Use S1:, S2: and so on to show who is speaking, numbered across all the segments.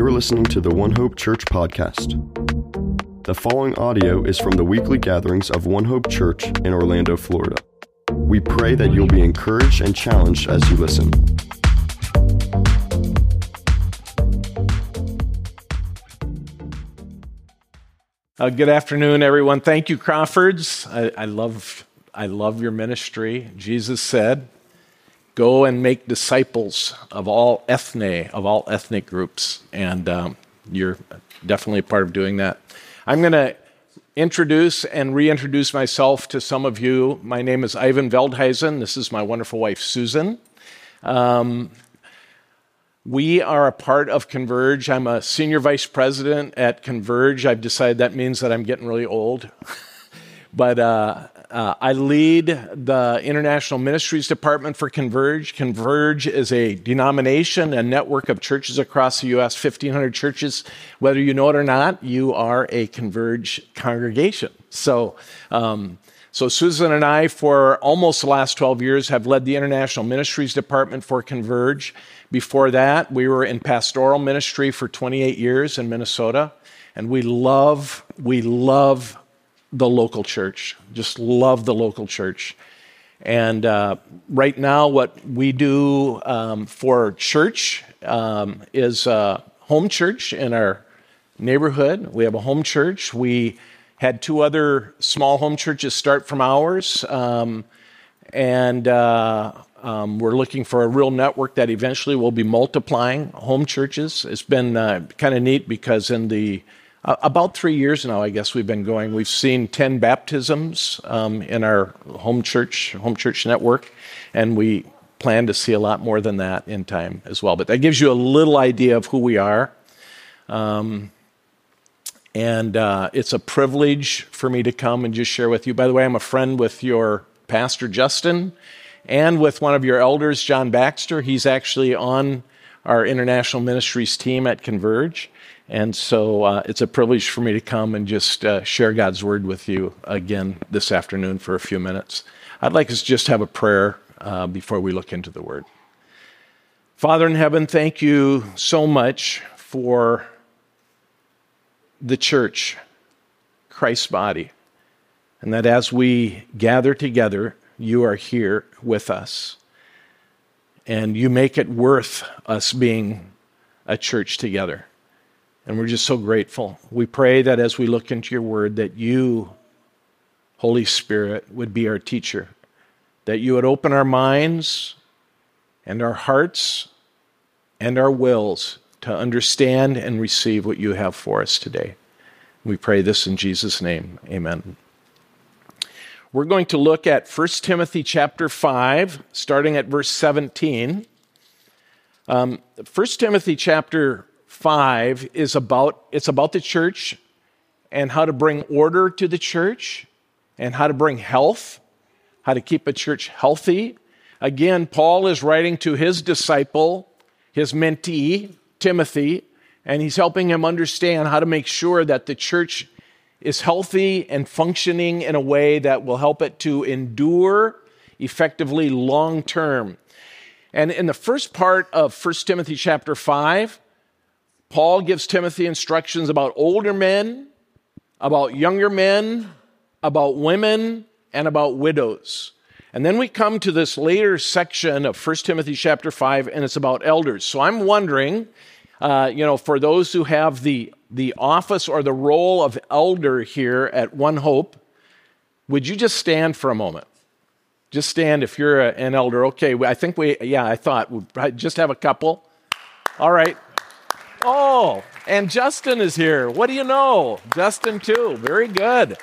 S1: You're listening to the One Hope Church podcast. The following audio is from the weekly gatherings of One Hope Church in Orlando, Florida. We pray that you'll be encouraged and challenged as you listen.
S2: Uh, good afternoon, everyone. Thank you, Crawfords. I, I, love, I love your ministry. Jesus said, "Go and make disciples of all ethne, of all ethnic groups," and um, you're definitely a part of doing that. I'm going to introduce and reintroduce myself to some of you. My name is Ivan Veldhuizen. This is my wonderful wife, Susan. Um, we are a part of Converge. I'm a senior vice president at Converge. I've decided that means that I'm getting really old. but uh, uh, I lead the International Ministries Department for Converge. Converge is a denomination, a network of churches across the U.S., 1,500 churches. Whether you know it or not, you are a Converge congregation. So, um, so Susan and I, for almost the last 12 years, have led the International Ministries Department for Converge. Before that, we were in pastoral ministry for 28 years in Minnesota, and we love, we love the local church. Just love the local church. And uh, right now, what we do um, for church um, is home church in our neighborhood. We have a home church. We had two other small home churches start from ours. Um, and uh, um, we're looking for a real network that eventually will be multiplying home churches. It's been uh, kind of neat because in the uh, about three years now, I guess we've been going. We've seen ten baptisms um, in our home church home church network, and we plan to see a lot more than that in time as well. But that gives you a little idea of who we are. Um, and uh, it's a privilege for me to come and just share with you. By the way, I'm a friend with your pastor Justin and with one of your elders, John Baxter. He's actually on our international ministries team at Converge. And so uh, it's a privilege for me to come and just uh, share God's word with you again this afternoon for a few minutes. I'd like us to just have a prayer uh, before we look into the word. Father in heaven, thank you so much for the church, Christ's body, and that as we gather together, you are here with us. And you make it worth us being a church together. And we're just so grateful. We pray that as we look into your word, that you, Holy Spirit, would be our teacher, that you would open our minds and our hearts and our wills to understand and receive what you have for us today. We pray this in Jesus' name. Amen. We're going to look at 1 Timothy chapter 5, starting at verse 17. Um, 1 Timothy chapter 5 is about, it's about the church and how to bring order to the church and how to bring health, how to keep a church healthy. Again, Paul is writing to his disciple, his mentee, Timothy, and he's helping him understand how to make sure that the church is healthy and functioning in a way that will help it to endure effectively long term. And in the first part of 1 Timothy chapter 5, Paul gives Timothy instructions about older men, about younger men, about women, and about widows. And then we come to this later section of 1 Timothy chapter 5, and it's about elders. So I'm wondering, uh, you know, for those who have the the office or the role of elder here at One Hope, would you just stand for a moment? Just stand if you're a, an elder. Okay, I think we, yeah, I thought we'd just have a couple. All right. Oh, and Justin is here. What do you know? Justin, too. Very good.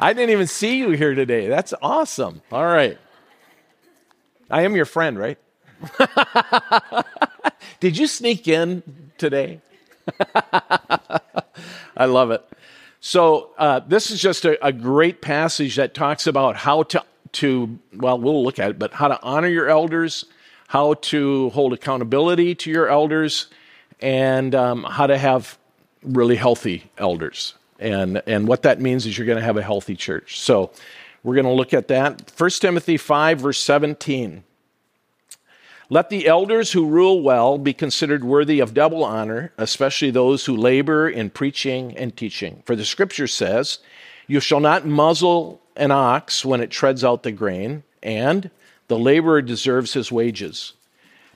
S2: I didn't even see you here today. That's awesome. All right. I am your friend, right? Did you sneak in today? I love it. So, uh, this is just a, a, great passage that talks about how to, to, well, we'll look at it, but how to honor your elders, how to hold accountability to your elders, and um, how to have really healthy elders. And, and what that means is you're going to have a healthy church. So, we're going to look at that. 1 Timothy 5, verse 17. Let the elders who rule well be considered worthy of double honor, especially those who labor in preaching and teaching. For the scripture says, You shall not muzzle an ox when it treads out the grain, and the laborer deserves his wages.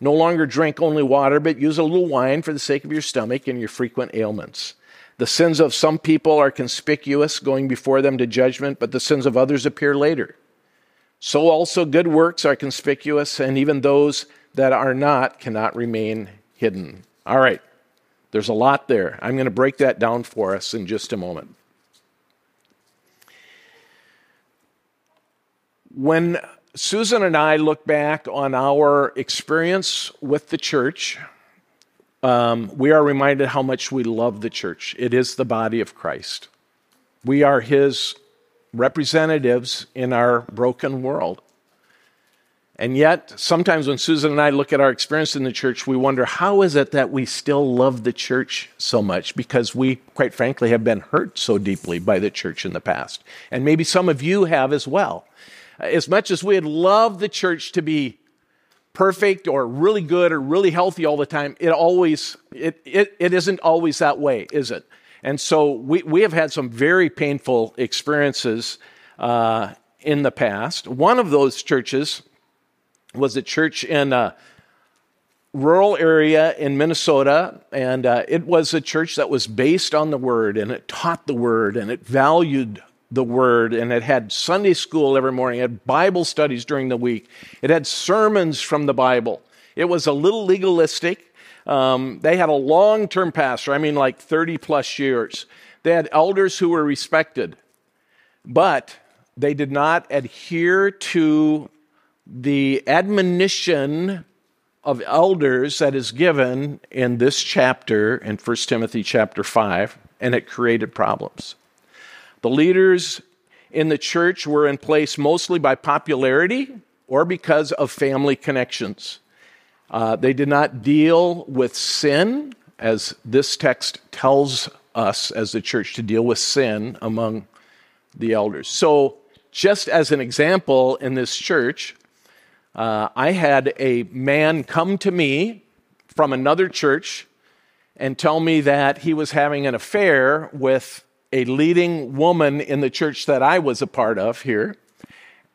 S2: No longer drink only water, but use a little wine for the sake of your stomach and your frequent ailments. The sins of some people are conspicuous, going before them to judgment, but the sins of others appear later. So also good works are conspicuous, and even those that are not cannot remain hidden. All right, there's a lot there. I'm going to break that down for us in just a moment. When Susan and I look back on our experience with the church, um, we are reminded how much we love the church. It is the body of Christ. We are his representatives in our broken world. And yet, sometimes when Susan and I look at our experience in the church, we wonder how is it that we still love the church so much? Because we, quite frankly, have been hurt so deeply by the church in the past. And maybe some of you have as well. As much as we'd love the church to be perfect or really good or really healthy all the time, it always, it, it, it isn't always that way, is it? And so we, we have had some very painful experiences uh, in the past. One of those churches was a church in a rural area in Minnesota, and uh, it was a church that was based on the Word, and it taught the Word, and it valued the Word, and it had Sunday school every morning, it had Bible studies during the week, it had sermons from the Bible. It was a little legalistic. Um, they had a long term pastor, I mean, like 30 plus years. They had elders who were respected, but they did not adhere to the admonition of elders that is given in this chapter in 1 Timothy chapter 5, and it created problems. The leaders in the church were in place mostly by popularity or because of family connections. Uh, they did not deal with sin, as this text tells us as the church to deal with sin among the elders. So, just as an example, in this church, uh, I had a man come to me from another church and tell me that he was having an affair with a leading woman in the church that I was a part of here.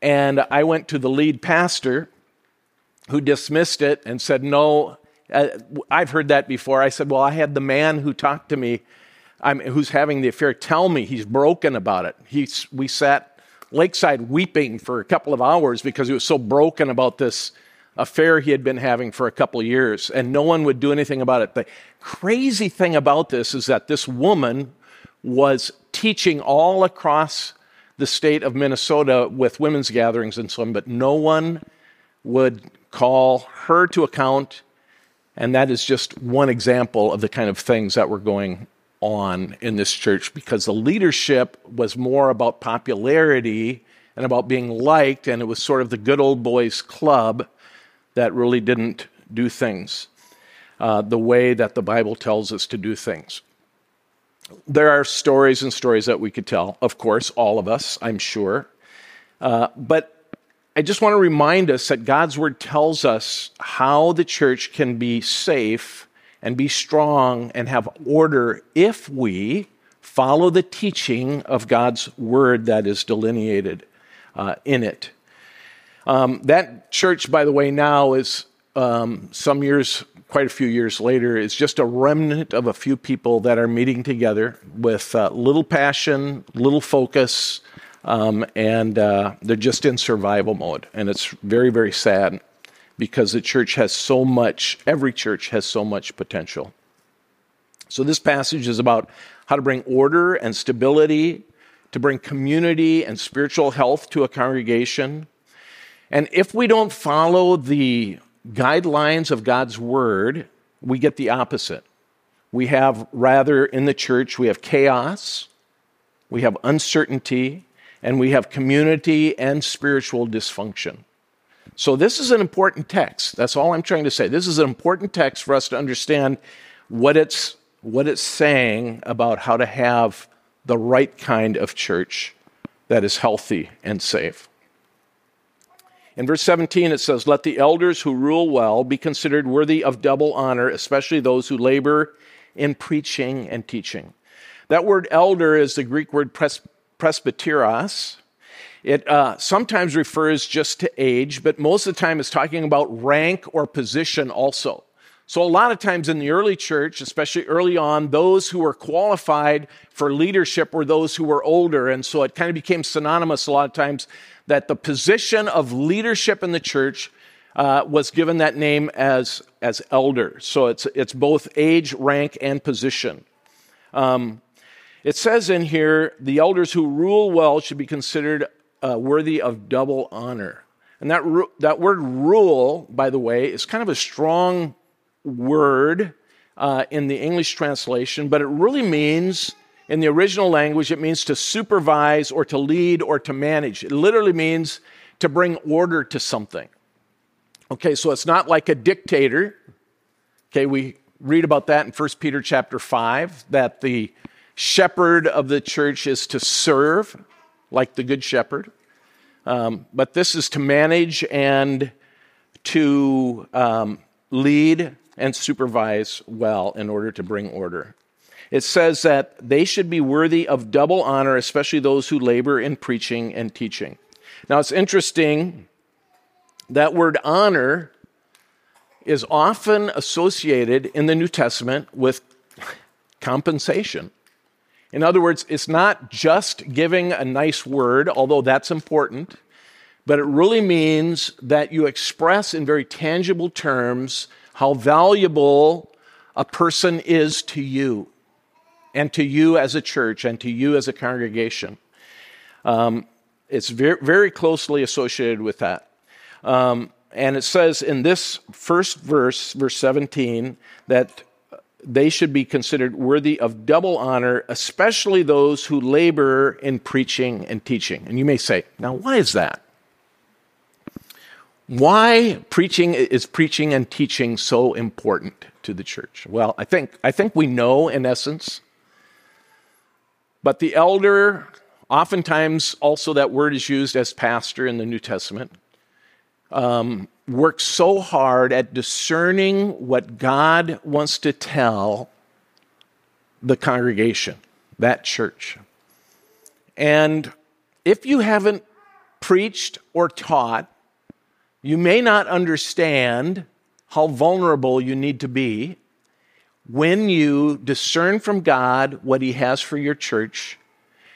S2: And I went to the lead pastor who dismissed it and said, No, uh, I've heard that before. I said, Well, I had the man who talked to me, I'm, who's having the affair, tell me he's broken about it. He's, we sat lakeside weeping for a couple of hours because he was so broken about this affair he had been having for a couple of years, and no one would do anything about it. The crazy thing about this is that this woman was teaching all across the state of Minnesota with women's gatherings and so on, but no one would call her to account. And that is just one example of the kind of things that were going on in this church because the leadership was more about popularity and about being liked, and it was sort of the good old boys club that really didn't do things uh, the way that the Bible tells us to do things. There are stories and stories that we could tell, of course, all of us, I'm sure. Uh, but I just want to remind us that God's word tells us how the church can be safe and be strong and have order if we follow the teaching of God's word that is delineated uh, in it. Um, that church, by the way, now is um, some years, quite a few years later, is just a remnant of a few people that are meeting together with uh, little passion, little focus, um, and uh, they're just in survival mode. And it's very, very sad because the church has so much, every church has so much potential. So, this passage is about how to bring order and stability, to bring community and spiritual health to a congregation. And if we don't follow the guidelines of God's word, we get the opposite. We have rather in the church, we have chaos, we have uncertainty, and we have community and spiritual dysfunction. So, this is an important text. That's all I'm trying to say. This is an important text for us to understand what it's, what it's saying about how to have the right kind of church that is healthy and safe. In verse 17, it says, Let the elders who rule well be considered worthy of double honor, especially those who labor in preaching and teaching. That word elder is the Greek word pres- presbyteros. It uh, sometimes refers just to age, but most of the time it's talking about rank or position also. So, a lot of times in the early church, especially early on, those who were qualified for leadership were those who were older. And so it kind of became synonymous a lot of times that the position of leadership in the church uh, was given that name as, as elder. So it's, it's both age, rank, and position. Um, it says in here the elders who rule well should be considered uh, worthy of double honor. And that, ru- that word rule, by the way, is kind of a strong word uh, in the English translation, but it really means, in the original language, it means to supervise or to lead or to manage. It literally means to bring order to something. Okay, so it's not like a dictator. Okay, we read about that in 1 Peter chapter 5, that the shepherd of the church is to serve like the good shepherd. Um, but this is to manage and to um, lead and supervise well in order to bring order. It says that they should be worthy of double honor, especially those who labor in preaching and teaching. Now, it's interesting that word honor is often associated in the New Testament with compensation. In other words, it's not just giving a nice word, although that's important, but it really means that you express in very tangible terms how valuable a person is to you and to you as a church and to you as a congregation. Um, it's very, very closely associated with that. Um, and it says in this first verse, verse 17, that they should be considered worthy of double honor, especially those who labor in preaching and teaching. And you may say, now, why is that? Why preaching is preaching and teaching so important to the church? Well, I think I think we know in essence. But the elder, oftentimes also that word is used as pastor in the New Testament, um, works so hard at discerning what God wants to tell the congregation, that church. And if you haven't preached or taught you may not understand how vulnerable you need to be when you discern from God what He has for your church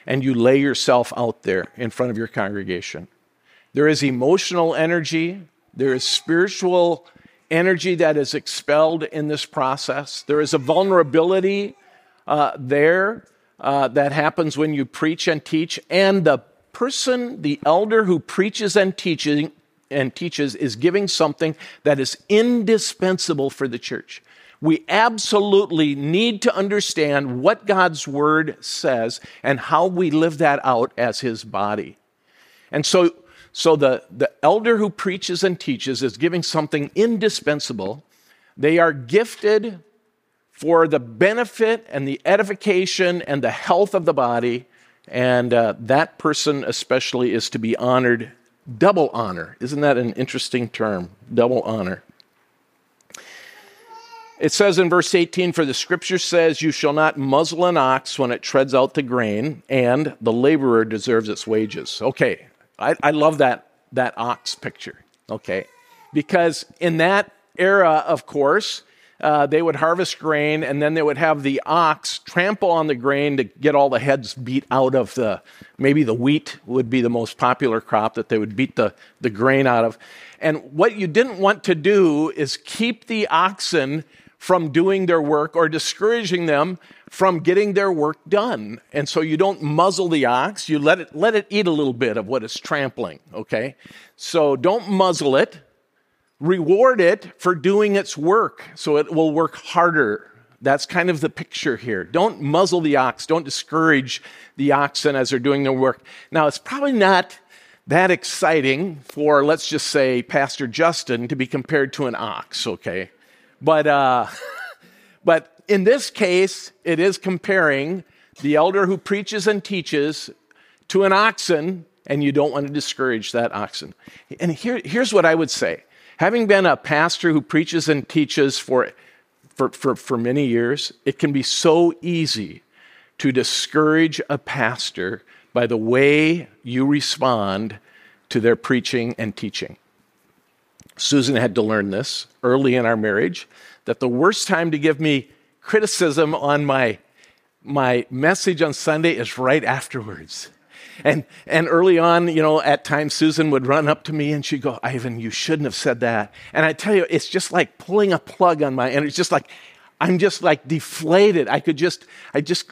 S2: and you lay yourself out there in front of your congregation. There is emotional energy, there is spiritual energy that is expelled in this process, there is a vulnerability uh, there uh, that happens when you preach and teach, and the person, the elder who preaches and teaching, and teaches is giving something that is indispensable for the church. We absolutely need to understand what God's word says and how we live that out as his body. And so, so the, the elder who preaches and teaches is giving something indispensable. They are gifted for the benefit and the edification and the health of the body. And uh, that person, especially, is to be honored double honor. Isn't that an interesting term? Double honor. It says in verse 18, For the scripture says, You shall not muzzle an ox when it treads out the grain, and the laborer deserves its wages. Okay, I, I love that, that ox picture, okay? Because in that era, of course, uh, they would harvest grain and then they would have the ox trample on the grain to get all the heads beat out of the maybe the wheat would be the most popular crop that they would beat the, the grain out of and what you didn't want to do is keep the oxen from doing their work or discouraging them from getting their work done and so you don't muzzle the ox you let it let it eat a little bit of what it's trampling okay so don't muzzle it reward it for doing its work so it will work harder. That's kind of the picture here. Don't muzzle the ox, don't discourage the oxen as they're doing their work. Now, it's probably not that exciting for, let's just say, Pastor Justin to be compared to an ox, okay? But, uh, but in this case, it is comparing the elder who preaches and teaches to an oxen, and you don't want to discourage that oxen. And here, here's what I would say having been a pastor who preaches and teaches for, for, for, for many years, it can be so easy to discourage a pastor by the way you respond to their preaching and teaching. Susan had to learn this early in our marriage that the worst time to give me criticism on my, my message on Sunday is right afterwards. And, and early on, you know, at times Susan would run up to me and she'd go, Ivan, you shouldn't have said that. And I tell you, it's just like pulling a plug on my, and it's just like, I'm just like deflated. I could just, I just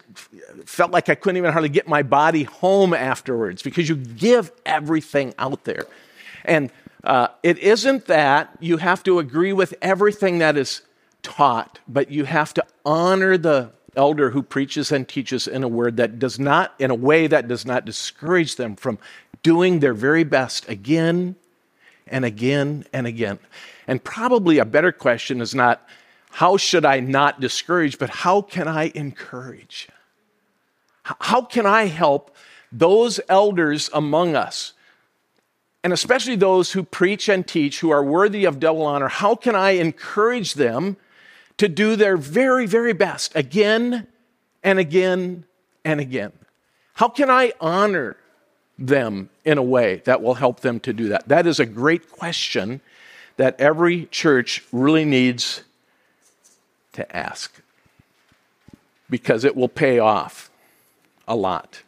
S2: felt like I couldn't even hardly get my body home afterwards because you give everything out there. And uh, it isn't that you have to agree with everything that is taught, but you have to honor the elder who preaches and teaches in a word that does not, in a way that does not discourage them from doing their very best again and again and again. And probably a better question is not, how should I not discourage, but how can I encourage? How can I help those elders among us, and especially those who preach and teach who are worthy of double honor? How can I encourage them to do their very, very best again and again and again? How can I honor them in a way that will help them to do that? That is a great question that every church really needs to ask because it will pay off a lot.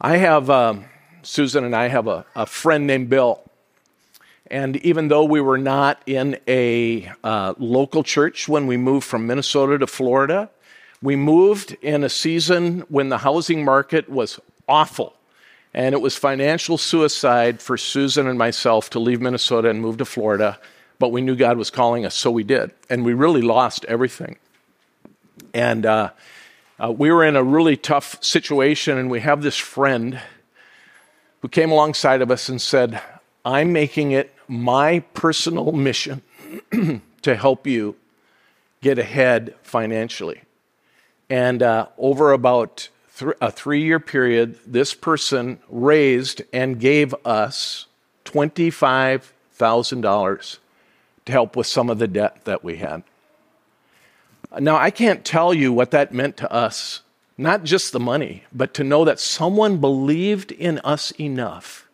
S2: I have, um, Susan and I have a, a friend named Bill and even though we were not in a uh, local church when we moved from Minnesota to Florida, we moved in a season when the housing market was awful. And it was financial suicide for Susan and myself to leave Minnesota and move to Florida. But we knew God was calling us, so we did. And we really lost everything. And uh, uh, we were in a really tough situation, and we have this friend who came alongside of us and said, I'm making it my personal mission to help you get ahead financially. And uh, over about th- a three year period, this person raised and gave us $25,000 to help with some of the debt that we had. Now, I can't tell you what that meant to us, not just the money, but to know that someone believed in us enough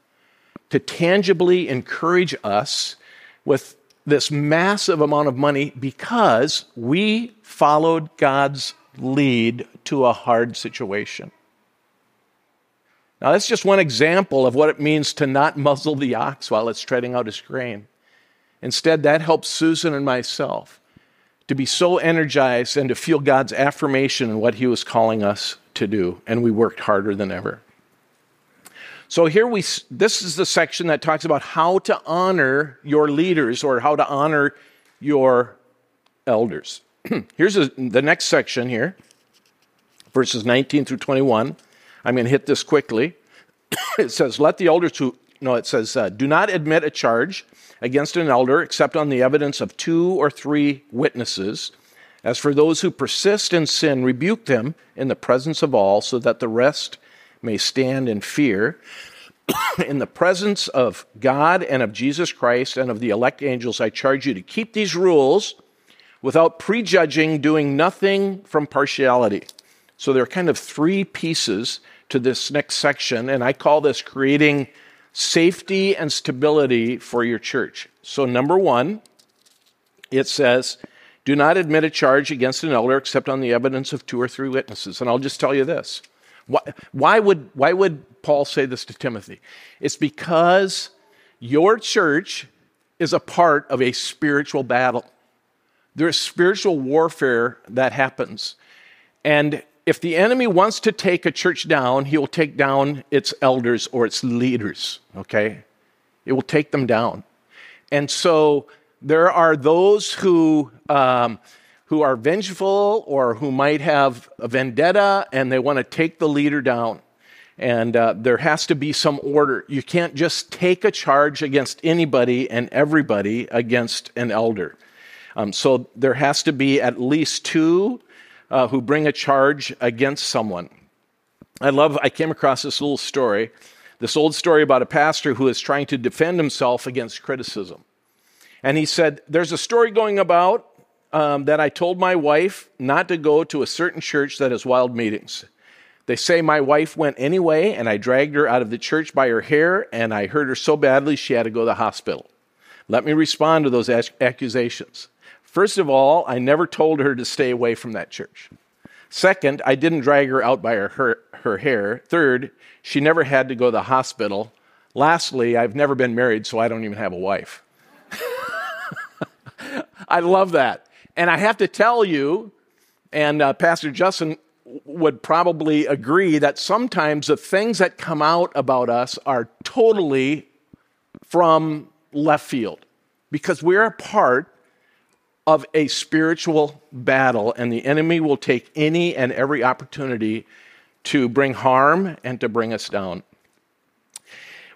S2: to tangibly encourage us with this massive amount of money because we followed God's lead to a hard situation. Now, that's just one example of what it means to not muzzle the ox while it's treading out his grain. Instead, that helps Susan and myself to be so energized and to feel God's affirmation in what He was calling us to do, and we worked harder than ever. So here we this is the section that talks about how to honor your leaders or how to honor your elders. Here's a, the next section here. Verses 19 through 21. I'm going to hit this quickly. it says, Let the elders who, no, it says, uh, Do not admit a charge against an elder except on the evidence of two or three witnesses. As for those who persist in sin, rebuke them in the presence of all, so that the rest may stand in fear. in the presence of God and of Jesus Christ and of the elect angels, I charge you to keep these rules without prejudging, doing nothing from partiality. So there are kind of three pieces to this next section, and I call this creating safety and stability for your church. So, number one, it says, do not admit a charge against an elder except on the evidence of two or three witnesses. And I'll just tell you this why, why, would, why would Paul say this to Timothy? It's because your church is a part of a spiritual battle. There's spiritual warfare that happens. And if the enemy wants to take a church down, he will take down its elders or its leaders, okay? it will take them down. And so there are those who, um, who are vengeful or who might have a vendetta and they want to take the leader down. And uh, there has to be some order. You can't just take a charge against anybody and everybody against an elder. Um, so there has to be at least two uh, who bring a charge against someone. I love, I came across this little story, this old story about a pastor who is trying to defend himself against criticism. And he said, There's a story going about um, that I told my wife not to go to a certain church that has wild meetings. They say my wife went anyway, and I dragged her out of the church by her hair, and I hurt her so badly she had to go to the hospital. Let me respond to those accusations. First of all, I never told her to stay away from that church. Second, I didn't drag her out by her, her, her hair. Third, she never had to go to the hospital. Lastly, I've never been married, so I don't even have a wife. I love that. And I have to tell you, and uh, Pastor Justin would probably agree that sometimes the things that come out about us are totally from left field because we're a part of a spiritual battle, and the enemy will take any and every opportunity to bring harm and to bring us down.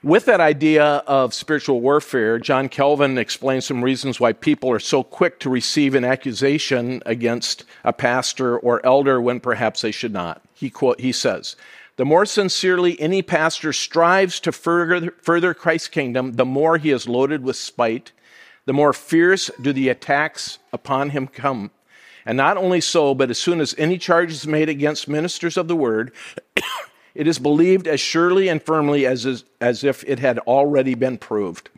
S2: With that idea of spiritual warfare, John Calvin explains some reasons why people are so quick to receive an accusation against a pastor or elder when perhaps they should not. He, quote, he says, The more sincerely any pastor strives to further, further Christ's kingdom, the more he is loaded with spite, the more fierce do the attacks upon him come. And not only so, but as soon as any charge is made against ministers of the word, it is believed as surely and firmly as, is, as if it had already been proved.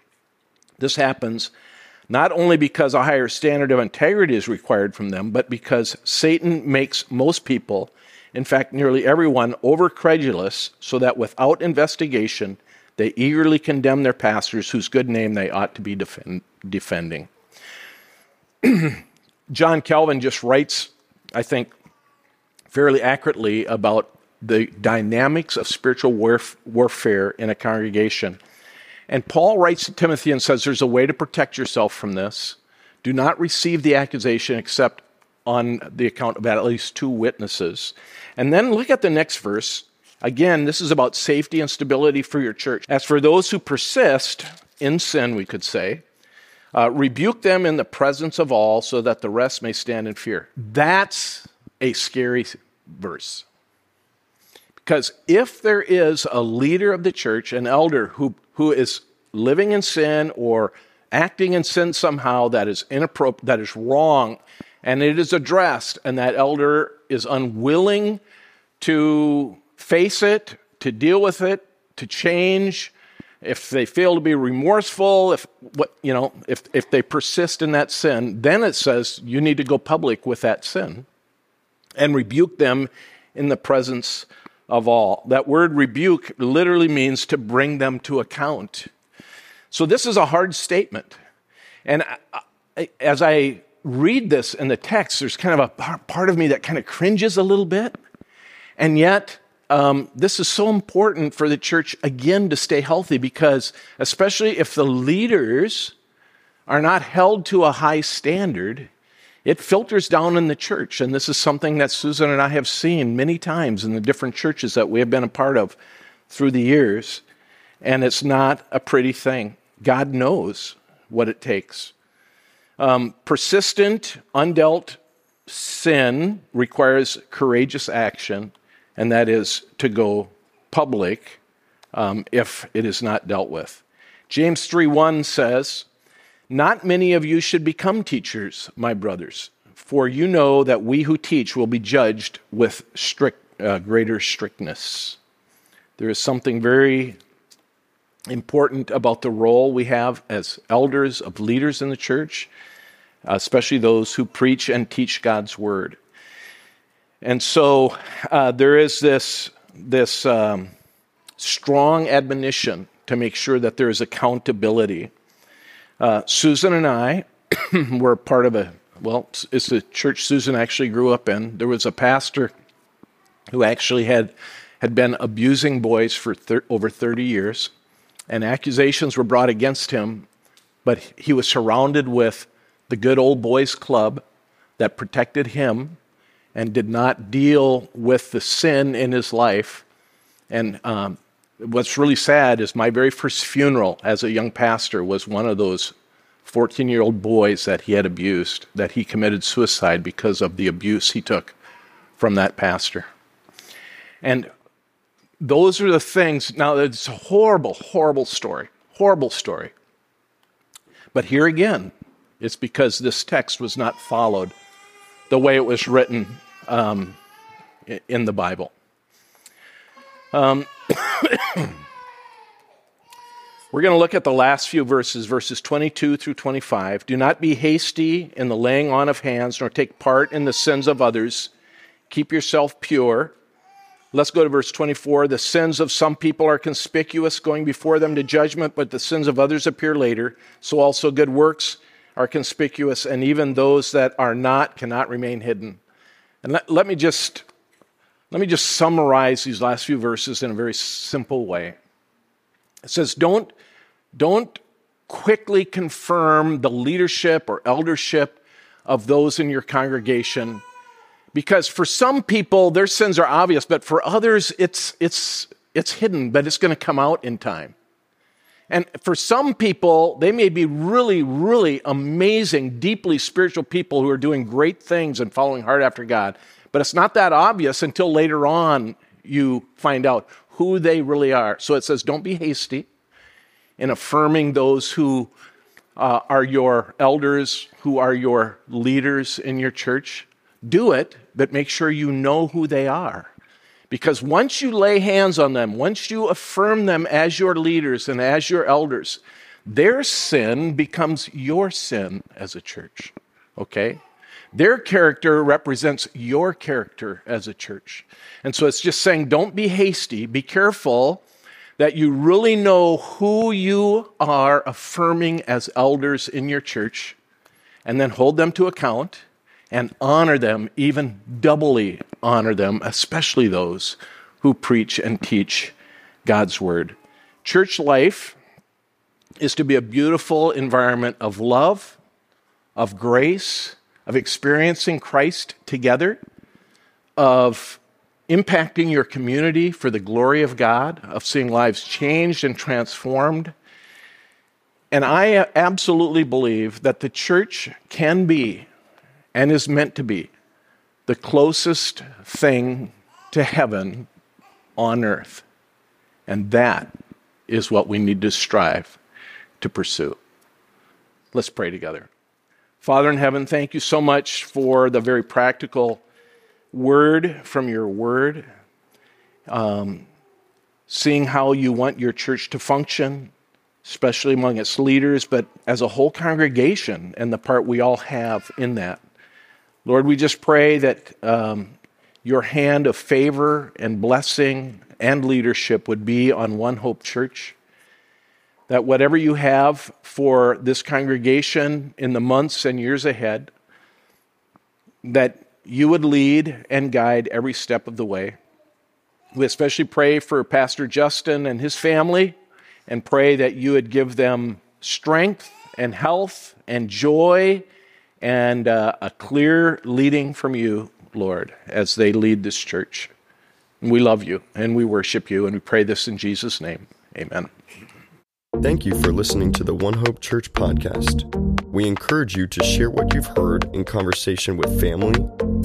S2: This happens not only because a higher standard of integrity is required from them, but because Satan makes most people, in fact, nearly everyone, over credulous, so that without investigation, they eagerly condemn their pastors whose good name they ought to be defend, defending. John Calvin just writes, I think, fairly accurately about the dynamics of spiritual warf- warfare in a congregation. And Paul writes to Timothy and says, There's a way to protect yourself from this. Do not receive the accusation except on the account of at least two witnesses. And then look at the next verse. Again, this is about safety and stability for your church. As for those who persist in sin, we could say, uh, rebuke them in the presence of all so that the rest may stand in fear. That's a scary verse. Because if there is a leader of the church, an elder who, who is living in sin or acting in sin somehow that is inappropriate, that is wrong, and it is addressed, and that elder is unwilling to face it, to deal with it, to change, if they fail to be remorseful, if what you know, if if they persist in that sin, then it says you need to go public with that sin and rebuke them in the presence of all. That word rebuke literally means to bring them to account. So this is a hard statement. And as I read this in the text, there's kind of a part of me that kind of cringes a little bit. And yet, um, this is so important for the church, again, to stay healthy because, especially if the leaders are not held to a high standard, it filters down in the church. And this is something that Susan and I have seen many times in the different churches that we have been a part of through the years. And it's not a pretty thing. God knows what it takes. Um, persistent, undealt sin requires courageous action, and that is to go public um, if it is not dealt with. James 3 1 says, not many of you should become teachers, my brothers, for you know that we who teach will be judged with strict, uh, greater strictness. There is something very important about the role we have as elders, of leaders in the church, especially those who preach and teach God's word. And so uh, there is this, this um, strong admonition to make sure that there is accountability uh, Susan and I were part of a, well, it's the church Susan actually grew up in. There was a pastor who actually had, had been abusing boys for thir- over 30 years. and accusations were brought against him, but he was surrounded with the good old boys club that protected him and did not deal with the sin in his life. And um, what's really sad is my very first funeral as a young pastor was one of those 14 year old boys that he had abused, that he committed suicide because of the abuse he took from that pastor. And those are the things. Now, it's a horrible, horrible story. Horrible story. But here again, it's because this text was not followed the way it was written um, in the Bible. Um, we're going to look at the last few verses, verses 22 through 25. Do not be hasty in the laying on of hands, nor take part in the sins of others. Keep yourself pure. Let's go to verse 24. The sins of some people are conspicuous, going before them to judgment, but the sins of others appear later. So also good works are conspicuous, and even those that are not cannot remain hidden. And let, let me just let me just summarize these last few verses in a very simple way. It says, Don't, don't quickly confirm the leadership or eldership of those in your congregation because for some people their sins are obvious but for others it's it's it's hidden but it's going to come out in time and for some people, they may be really, really amazing, deeply spiritual people who are doing great things and following hard after God. But it's not that obvious until later on you find out who they really are. So it says, don't be hasty in affirming those who uh, are your elders, who are your leaders in your church. Do it, but make sure you know who they are. Because once you lay hands on them, once you affirm them as your leaders and as your elders, their sin becomes your sin as a church. Okay? Their character represents your character as a church. And so it's just saying don't be hasty, be careful that you really know who you are affirming as elders in your church, and then hold them to account and honor them, even doubly honor them, especially those who preach and teach God's word. Church life is to be a beautiful environment of love, of grace, of experiencing Christ together, of impacting your community for the glory of God, of seeing lives changed and transformed. And I absolutely believe that the church can be and is meant to be the closest thing to heaven on earth. And that is what we need to strive to pursue. Let's pray together. Father in heaven, thank you so much for the very practical word from your word, um, seeing how you want your church to function, especially among its leaders, but as a whole congregation and the part we all have in that. Lord, we just pray that um, your hand of favor and blessing and leadership would be on One Hope Church. That whatever you have for this congregation in the months and years ahead, that you would lead and guide every step of the way. We especially pray for Pastor Justin and his family and pray that you would give them strength and health and joy and uh, a clear leading from you, Lord, as they lead this church. We love you and we worship you and we pray this in Jesus' name. Amen.
S1: Thank you for listening to the One Hope Church podcast. We encourage you to share what you've heard in conversation with family,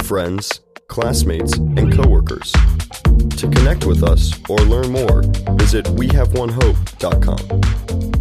S1: friends, classmates, and coworkers. To connect with us or learn more, visit wehaveonehope.com.